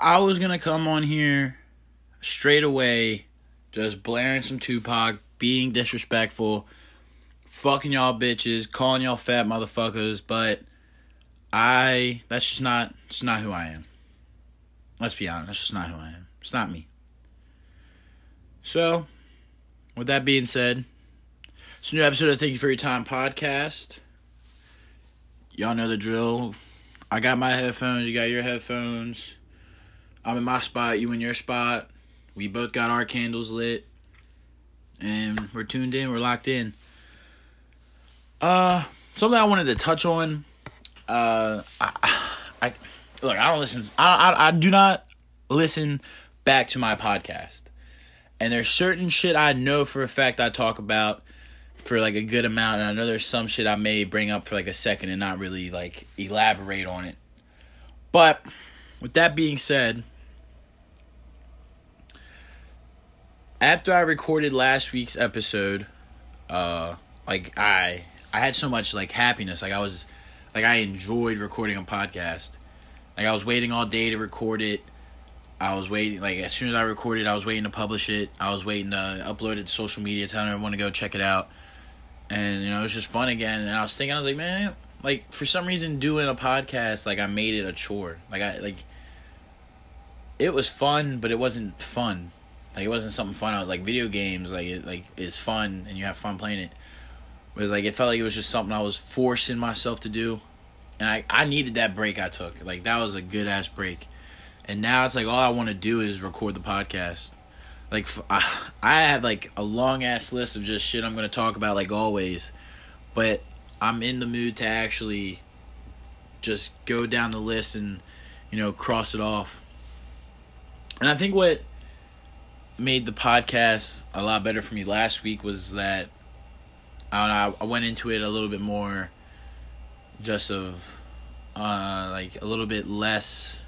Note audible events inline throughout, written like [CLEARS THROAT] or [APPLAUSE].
I was gonna come on here straight away, just blaring some Tupac, being disrespectful, fucking y'all bitches, calling y'all fat motherfuckers, but I that's just not it's not who I am. Let's be honest, that's just not who I am. It's not me. So, with that being said, it's a new episode of Thank You for Your Time podcast. Y'all know the drill. I got my headphones, you got your headphones. I'm in my spot, you in your spot. We both got our candles lit. And we're tuned in, we're locked in. Uh something I wanted to touch on. Uh I, I look, I don't listen I, I I do not listen back to my podcast. And there's certain shit I know for a fact I talk about for like a good amount and I know there's some shit I may bring up for like a second and not really like elaborate on it. But with that being said, after I recorded last week's episode, uh like I I had so much like happiness. Like I was like I enjoyed recording a podcast. Like I was waiting all day to record it. I was waiting like as soon as I recorded, I was waiting to publish it. I was waiting to upload it to social media, telling everyone to go check it out. And you know, it was just fun again. And I was thinking, I was like, man, like for some reason doing a podcast, like I made it a chore. Like I like it was fun, but it wasn't fun. Like it wasn't something fun out like video games. Like it like it's fun and you have fun playing it. Was like it felt like it was just something I was forcing myself to do, and I I needed that break I took. Like that was a good ass break, and now it's like all I want to do is record the podcast. Like I I had like a long ass list of just shit I'm gonna talk about like always, but I'm in the mood to actually just go down the list and you know cross it off. And I think what made the podcast a lot better for me last week was that I know, I went into it a little bit more just of uh like a little bit less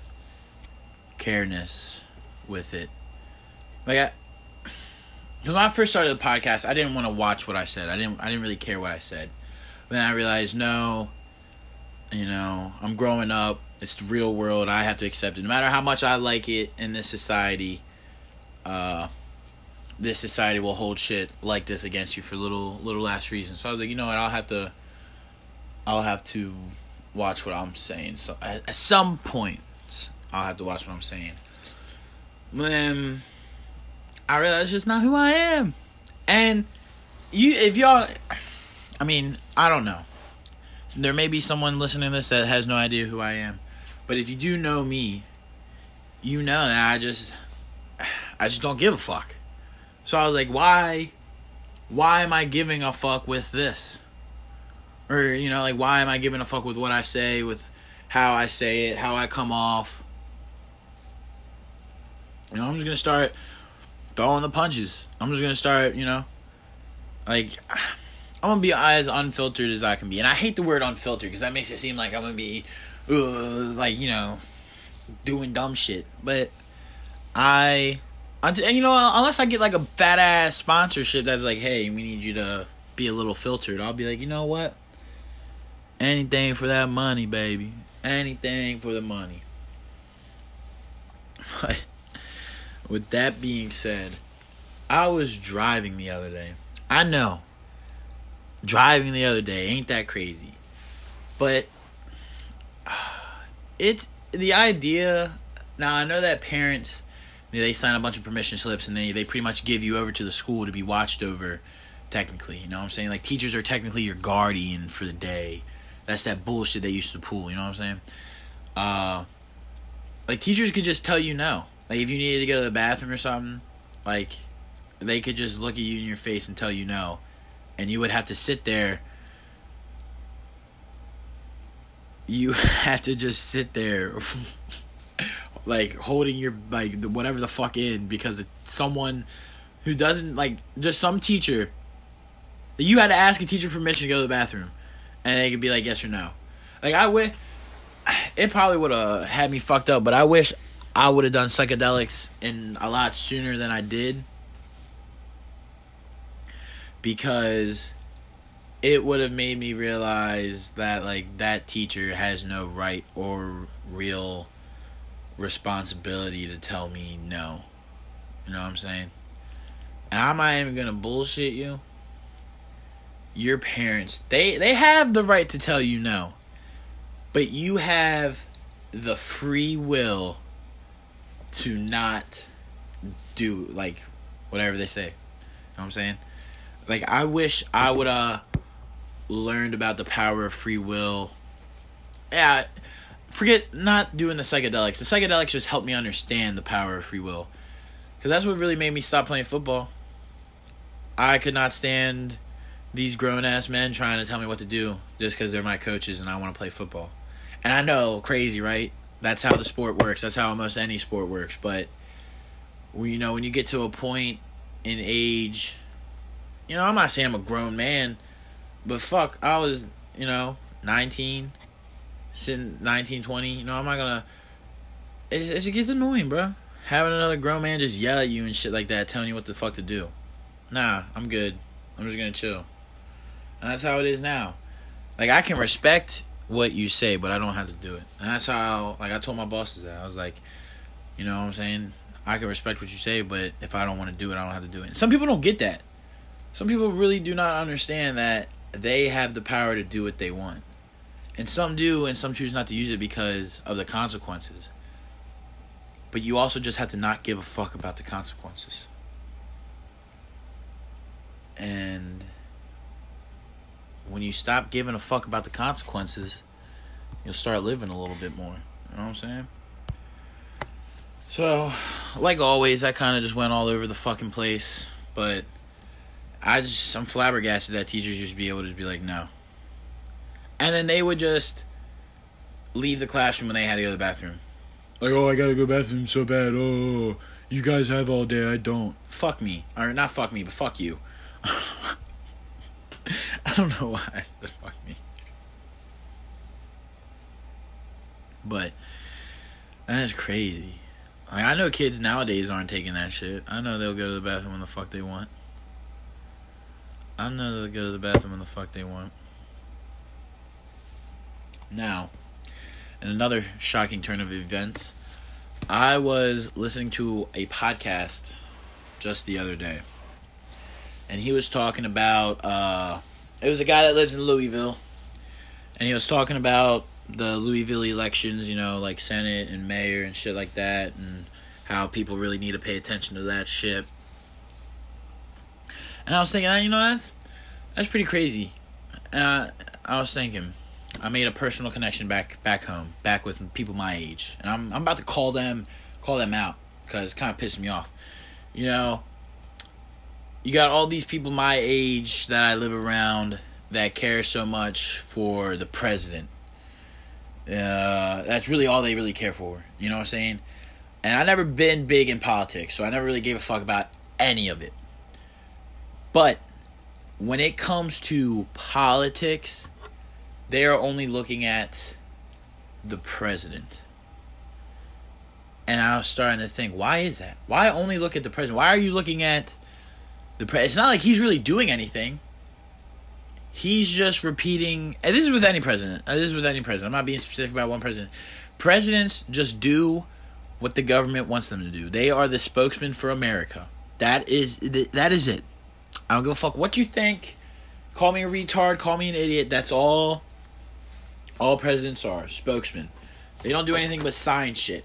careness with it. Like I when I first started the podcast, I didn't want to watch what I said. I didn't I didn't really care what I said. But then I realized no, you know, I'm growing up. It's the real world. I have to accept it. No matter how much I like it in this society, uh this society will hold shit like this against you for little little last reasons. So I was like, you know what, I'll have to I'll have to watch what I'm saying. So at, at some point I'll have to watch what I'm saying. Then I realized it's just not who I am. And you if y'all I mean, I don't know. There may be someone listening to this that has no idea who I am. But if you do know me, you know that I just I just don't give a fuck. So I was like, why why am I giving a fuck with this? Or, you know, like why am I giving a fuck with what I say, with how I say it, how I come off? You know, I'm just gonna start throwing the punches. I'm just gonna start, you know, like [SIGHS] I'm gonna be as unfiltered as I can be, and I hate the word unfiltered because that makes it seem like I'm gonna be, uh, like you know, doing dumb shit. But I, and you know, unless I get like a fat ass sponsorship that's like, hey, we need you to be a little filtered, I'll be like, you know what? Anything for that money, baby. Anything for the money. [LAUGHS] But with that being said, I was driving the other day. I know. Driving the other day ain't that crazy. But [SIGHS] it's the idea. Now, I know that parents they sign a bunch of permission slips and they, they pretty much give you over to the school to be watched over technically you know what i'm saying? Like teachers are technically your guardian for the day. That's that bullshit they used to pull you know what i'm saying? Uh like teachers could just tell you no. Like if you needed to go to the bathroom or something like they could just look at you in your face and tell you no. And you would have to sit there. You [LAUGHS] have to just sit there like holding your like the, whatever the fuck in because it's someone who doesn't like just some teacher. You had to ask a teacher permission to go to the bathroom and they could be like yes or no. Like i wish it probably would have had me fucked up but i wish i would have done psychedelics in a lot sooner than i did. Because it would have made me realize that like that teacher has no right or real responsibility to tell me no. You know what I'm saying? And I'm not even gonna bullshit you. Your parents, they they have the right to tell you no. But you have the free will to not do like whatever they say. You know what I'm saying? Like I wish I would uh learned about the power of free will. Yeah, forget not doing the psychedelics. The psychedelics just helped me understand the power of free will. Cuz that's what really made me stop playing football. I could not stand these grown ass men trying to tell me what to do just cuz they're my coaches and I want to play football. And I know, crazy, right? That's how the sport works. That's how almost any sport works, but you know when you get to a point in age you know, I'm not saying I'm a grown man, but fuck, I was, you know, 19, sitting 19, 20. You know, I'm not gonna. It, it gets annoying, bro. Having another grown man just yell at you and shit like that, telling you what the fuck to do. Nah, I'm good. I'm just gonna chill. And that's how it is now. Like, I can respect what you say, but I don't have to do it. And that's how, like, I told my bosses that. I was like, you know what I'm saying? I can respect what you say, but if I don't want to do it, I don't have to do it. And some people don't get that. Some people really do not understand that they have the power to do what they want. And some do, and some choose not to use it because of the consequences. But you also just have to not give a fuck about the consequences. And when you stop giving a fuck about the consequences, you'll start living a little bit more. You know what I'm saying? So, like always, I kind of just went all over the fucking place. But I just I'm flabbergasted that teachers just be able to be like no, and then they would just leave the classroom when they had to go to the bathroom. Like oh I gotta go to the bathroom so bad. Oh you guys have all day I don't. Fuck me or not fuck me but fuck you. [LAUGHS] I don't know why I said fuck me. But that's crazy. Like, I know kids nowadays aren't taking that shit. I know they'll go to the bathroom when the fuck they want. I know they'll go to the bathroom when the fuck they want. Now, in another shocking turn of events, I was listening to a podcast just the other day. And he was talking about uh it was a guy that lives in Louisville. And he was talking about the Louisville elections, you know, like Senate and mayor and shit like that and how people really need to pay attention to that shit. And I was thinking, you know, that's that's pretty crazy. Uh, I was thinking, I made a personal connection back back home, back with people my age, and I'm I'm about to call them call them out because it's kind of pissing me off. You know, you got all these people my age that I live around that care so much for the president. Uh, that's really all they really care for. You know what I'm saying? And I never been big in politics, so I never really gave a fuck about any of it. But when it comes to politics, they are only looking at the president. And I was starting to think, why is that? Why only look at the president? Why are you looking at the president? It's not like he's really doing anything. He's just repeating. And this is with any president. Uh, this is with any president. I'm not being specific about one president. Presidents just do what the government wants them to do. They are the spokesman for America. That is that is it. I don't give a fuck what you think. Call me a retard. Call me an idiot. That's all. All presidents are spokesmen. They don't do anything but sign shit.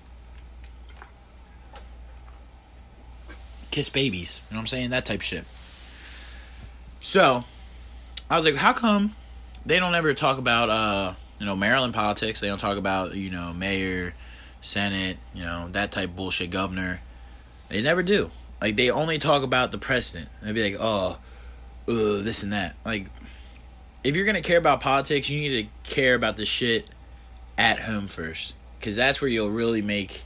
Kiss babies. You know what I'm saying? That type shit. So, I was like, how come they don't ever talk about uh, you know, Maryland politics? They don't talk about, you know, mayor, senate, you know, that type bullshit governor. They never do. Like they only talk about the president. They'd be like, oh, uh, this and that. Like, if you're gonna care about politics, you need to care about the shit at home first, because that's where you'll really make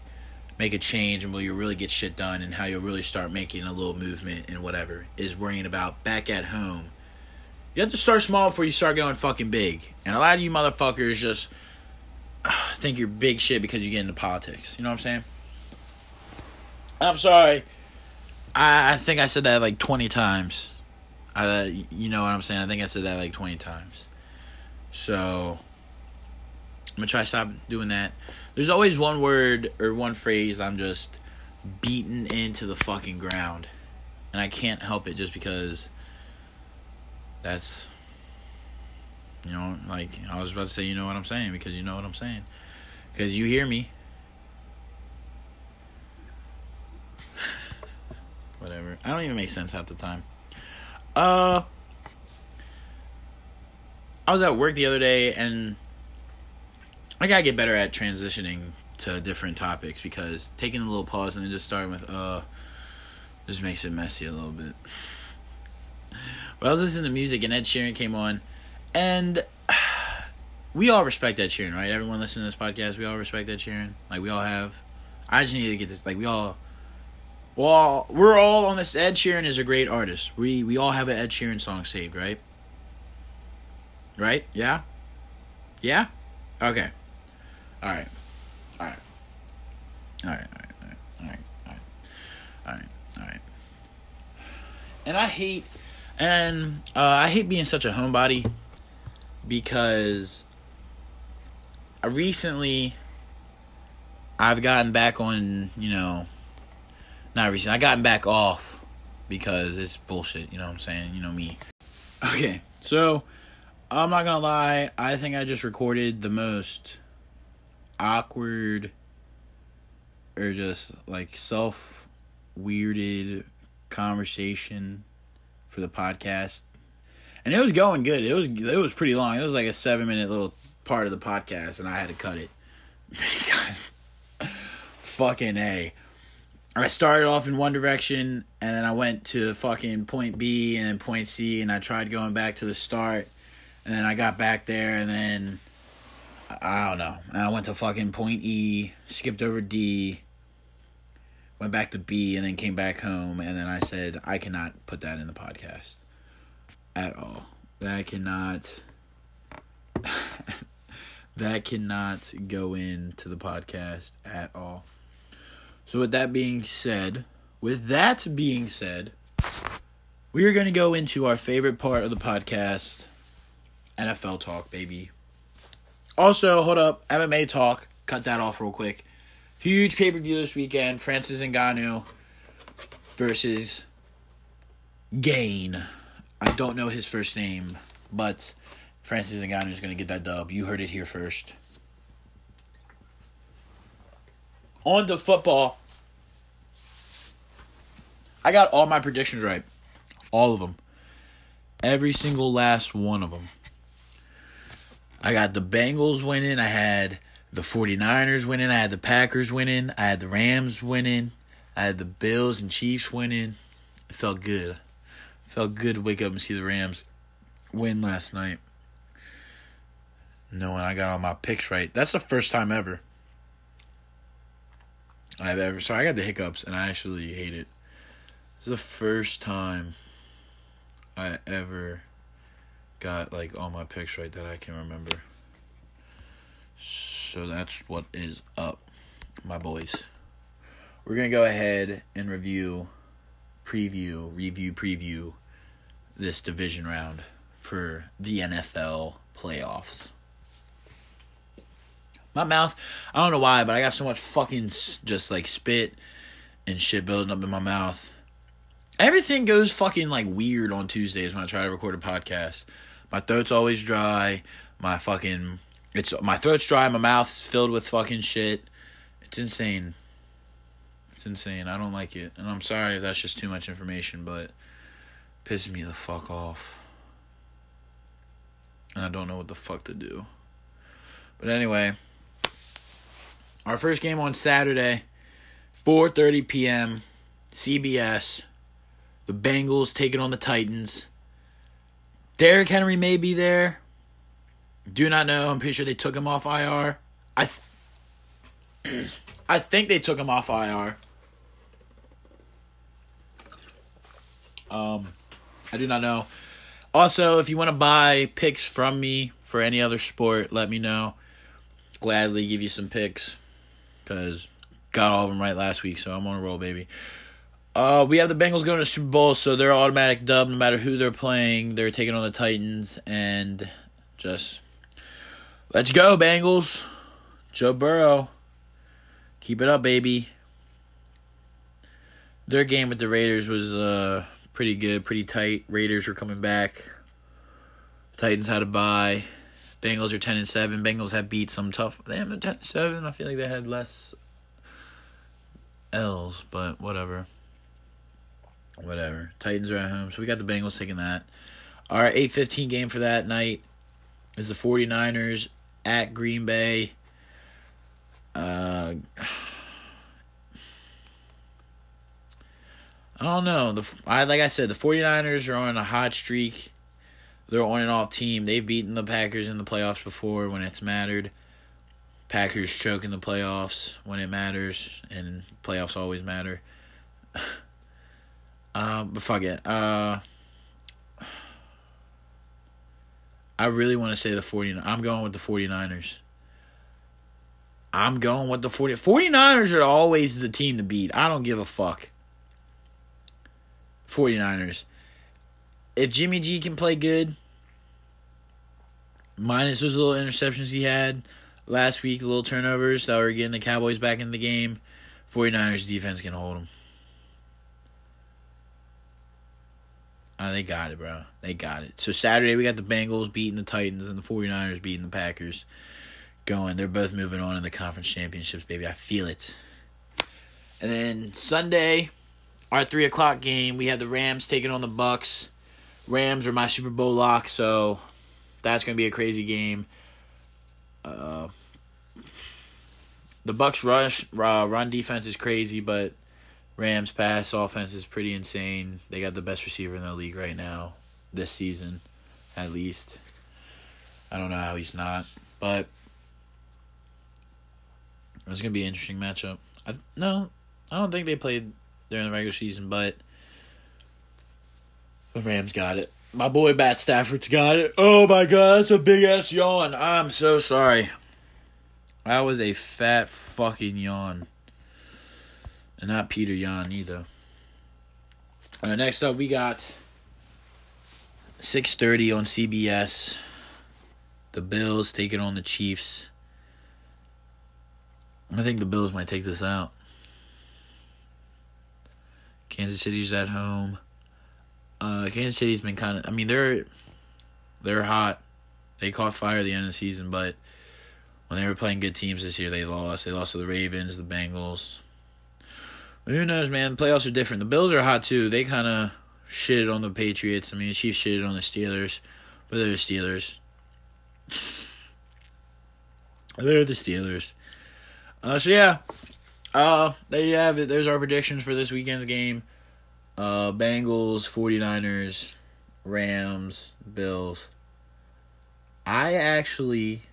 make a change and where you'll really get shit done and how you'll really start making a little movement and whatever is worrying about back at home. You have to start small before you start going fucking big. And a lot of you motherfuckers just uh, [SIGHS] think you're big shit because you get into politics. You know what I'm saying? I'm sorry. I, I think I said that like 20 times. I, you know what I'm saying? I think I said that like 20 times. So, I'm to try to stop doing that. there's always one word or one phrase I'm just beaten into the fucking ground. And I can't help it just because that's you know, like I was about to say you know what I'm saying because you know what I'm saying. Cuz you hear me. [LAUGHS] Whatever. I don't even make sense half the time. Uh I was at work the other day and I gotta get better at transitioning to different topics because taking a little pause and then just starting with uh just makes it messy a little bit. But I was listening to music and Ed Sheeran came on and [SIGHS] we all respect Ed Sheeran, right? Everyone listening to this podcast, we all respect Ed Sheeran. Like we all have. I just need to get this like we all well, we're all on this. Ed Sheeran is a great artist. We we all have an Ed Sheeran song saved, right? Right? Yeah? Yeah? Okay. Alright. Alright. Alright, alright, alright, alright, alright, alright. And I hate and uh, I hate being such a homebody because I recently I've gotten back on, you know, not recently. I gotten back off because it's bullshit, you know what I'm saying? You know me. Okay. So, I'm not gonna lie. I think I just recorded the most awkward or just like self weirded conversation for the podcast. And it was going good. It was it was pretty long. It was like a 7 minute little part of the podcast and I had to cut it [LAUGHS] because fucking A. I started off in one direction and then I went to fucking point B and then point C and I tried going back to the start and then I got back there, and then I don't know. And I went to fucking point E, skipped over D, went back to B, and then came back home. And then I said, I cannot put that in the podcast at all. That cannot. [LAUGHS] that cannot go into the podcast at all. So, with that being said, with that being said, we are going to go into our favorite part of the podcast NFL talk, baby. Also, hold up, MMA talk. Cut that off real quick. Huge pay per view this weekend. Francis Ngannou versus Gane. I don't know his first name, but Francis Ngannou is going to get that dub. You heard it here first. On to football. I got all my predictions right. All of them. Every single last one of them. I got the Bengals winning. I had the 49ers winning. I had the Packers winning. I had the Rams winning. I had the Bills and Chiefs winning. It felt good. It felt good to wake up and see the Rams win last night. Knowing I got all my picks right. That's the first time ever. I've ever so I got the hiccups and I actually hate it. It's the first time I ever got like all my picks right that I can remember. So that's what is up, my boys. We're gonna go ahead and review, preview, review, preview this division round for the NFL playoffs. My mouth, I don't know why, but I got so much fucking just like spit and shit building up in my mouth. Everything goes fucking like weird on Tuesdays when I try to record a podcast. My throat's always dry. My fucking it's my throat's dry. My mouth's filled with fucking shit. It's insane. It's insane. I don't like it, and I'm sorry if that's just too much information, but it pisses me the fuck off. And I don't know what the fuck to do. But anyway, our first game on Saturday, 4:30 p.m. CBS. The Bengals taking on the Titans. Derrick Henry may be there. Do not know. I'm pretty sure they took him off IR. I th- [CLEARS THROAT] I think they took him off IR. Um I do not know. Also, if you want to buy picks from me for any other sport, let me know. Gladly give you some picks cuz got all of them right last week, so I'm on a roll, baby. Uh, we have the Bengals going to Super Bowl, so they're automatic dub no matter who they're playing. They're taking on the Titans, and just let's go, Bengals. Joe Burrow, Keep it up, baby. Their game with the Raiders was uh pretty good, pretty tight. Raiders were coming back. Titans had a bye. Bengals are ten and seven. Bengals have beat some tough. They have ten and seven. I feel like they had less L's, but whatever. Whatever. Titans are at home, so we got the Bengals taking that. Our eight fifteen game for that night is the 49ers at Green Bay. Uh, I don't know. The I like I said, the 49ers are on a hot streak they're on and off team. They've beaten the Packers in the playoffs before when it's mattered. Packers choke in the playoffs when it matters, and playoffs always matter. [SIGHS] uh, but fuck it. Uh, I really want to say the 49 I'm going with the 49ers. I'm going with the 40 49ers are always the team to beat. I don't give a fuck. 49ers if Jimmy G can play good, minus those little interceptions he had last week, little turnovers that were getting the Cowboys back in the game, 49ers defense can hold them. Oh, ah, they got it, bro. They got it. So Saturday we got the Bengals beating the Titans and the 49ers beating the Packers. Going. They're both moving on in the conference championships, baby. I feel it. And then Sunday, our three o'clock game, we have the Rams taking on the Bucs. Rams are my Super Bowl lock, so that's going to be a crazy game. Uh, the Bucs rush uh, run defense is crazy, but Rams pass offense is pretty insane. They got the best receiver in the league right now this season, at least. I don't know how he's not, but it's gonna be an interesting matchup. I, no, I don't think they played during the regular season, but the Rams got it. My boy Matt Stafford's got it. Oh my god, that's a big ass yawn. I'm so sorry. That was a fat fucking yawn. And not Peter Yawn either. Alright, next up we got 6.30 on CBS. The Bills taking on the Chiefs. I think the Bills might take this out. Kansas City's at home. Uh, Kansas City's been kind of. I mean, they're they're hot. They caught fire at the end of the season, but when they were playing good teams this year, they lost. They lost to the Ravens, the Bengals. Who knows, man? The playoffs are different. The Bills are hot too. They kind of shitted on the Patriots. I mean, the Chiefs shitted on the Steelers, but they're the Steelers. [LAUGHS] they're the Steelers. Uh, so yeah, uh, there you have it. There's our predictions for this weekend's game. Uh, Bengals, 49ers, Rams, Bills. I actually,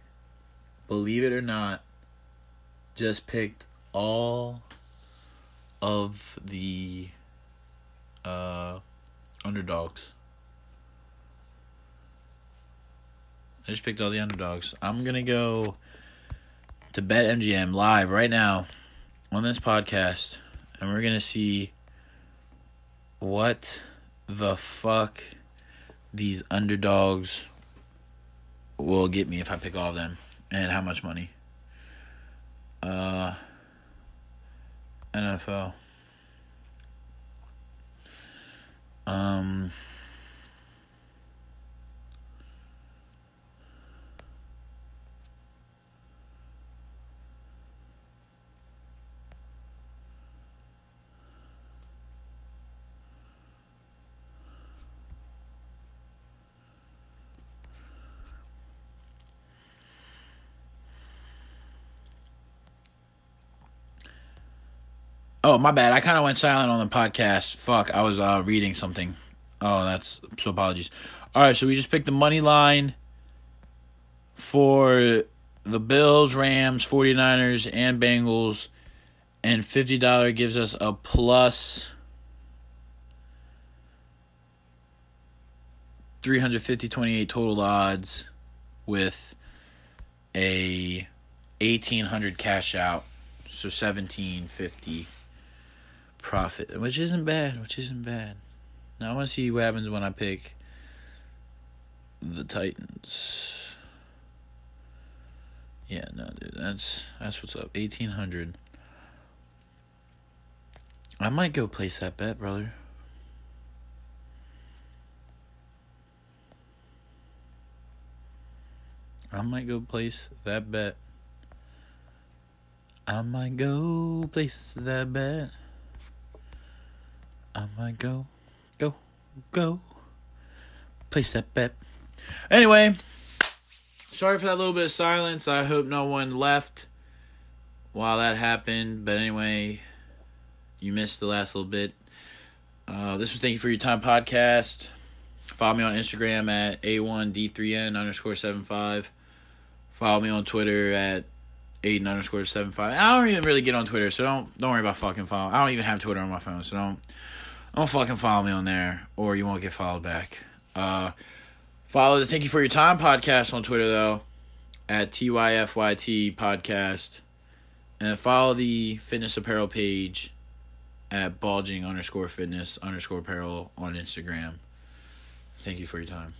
believe it or not, just picked all of the uh, underdogs. I just picked all the underdogs. I'm going to go to BetMGM live right now on this podcast, and we're going to see what the fuck these underdogs will get me if I pick all of them and how much money. Uh NFL. Um Oh, my bad. I kind of went silent on the podcast. Fuck, I was uh, reading something. Oh, that's so apologies. All right, so we just picked the money line for the Bills, Rams, 49ers, and Bengals. And $50 gives us a plus 350 28 total odds with a 1800 cash out. So 1750 profit, which isn't bad, which isn't bad. Now I want to see what happens when I pick the Titans. Yeah, no, dude, that's that's what's up. Eighteen hundred. I might go place that bet, brother. I might go place that bet. I might go place that bet. I might go, go, go, place that bet. Anyway, sorry for that little bit of silence. I hope no one left while that happened. But anyway, you missed the last little bit. Uh, this was Thank You For Your Time podcast. Follow me on Instagram at A1D3N underscore 75. Follow me on Twitter at Aiden underscore 75. I don't even really get on Twitter, so don't don't worry about fucking follow. I don't even have Twitter on my phone, so don't don't fucking follow me on there or you won't get followed back. Uh, follow the Thank You For Your Time podcast on Twitter, though, at TYFYT podcast. And follow the fitness apparel page at bulging underscore fitness underscore apparel on Instagram. Thank you for your time.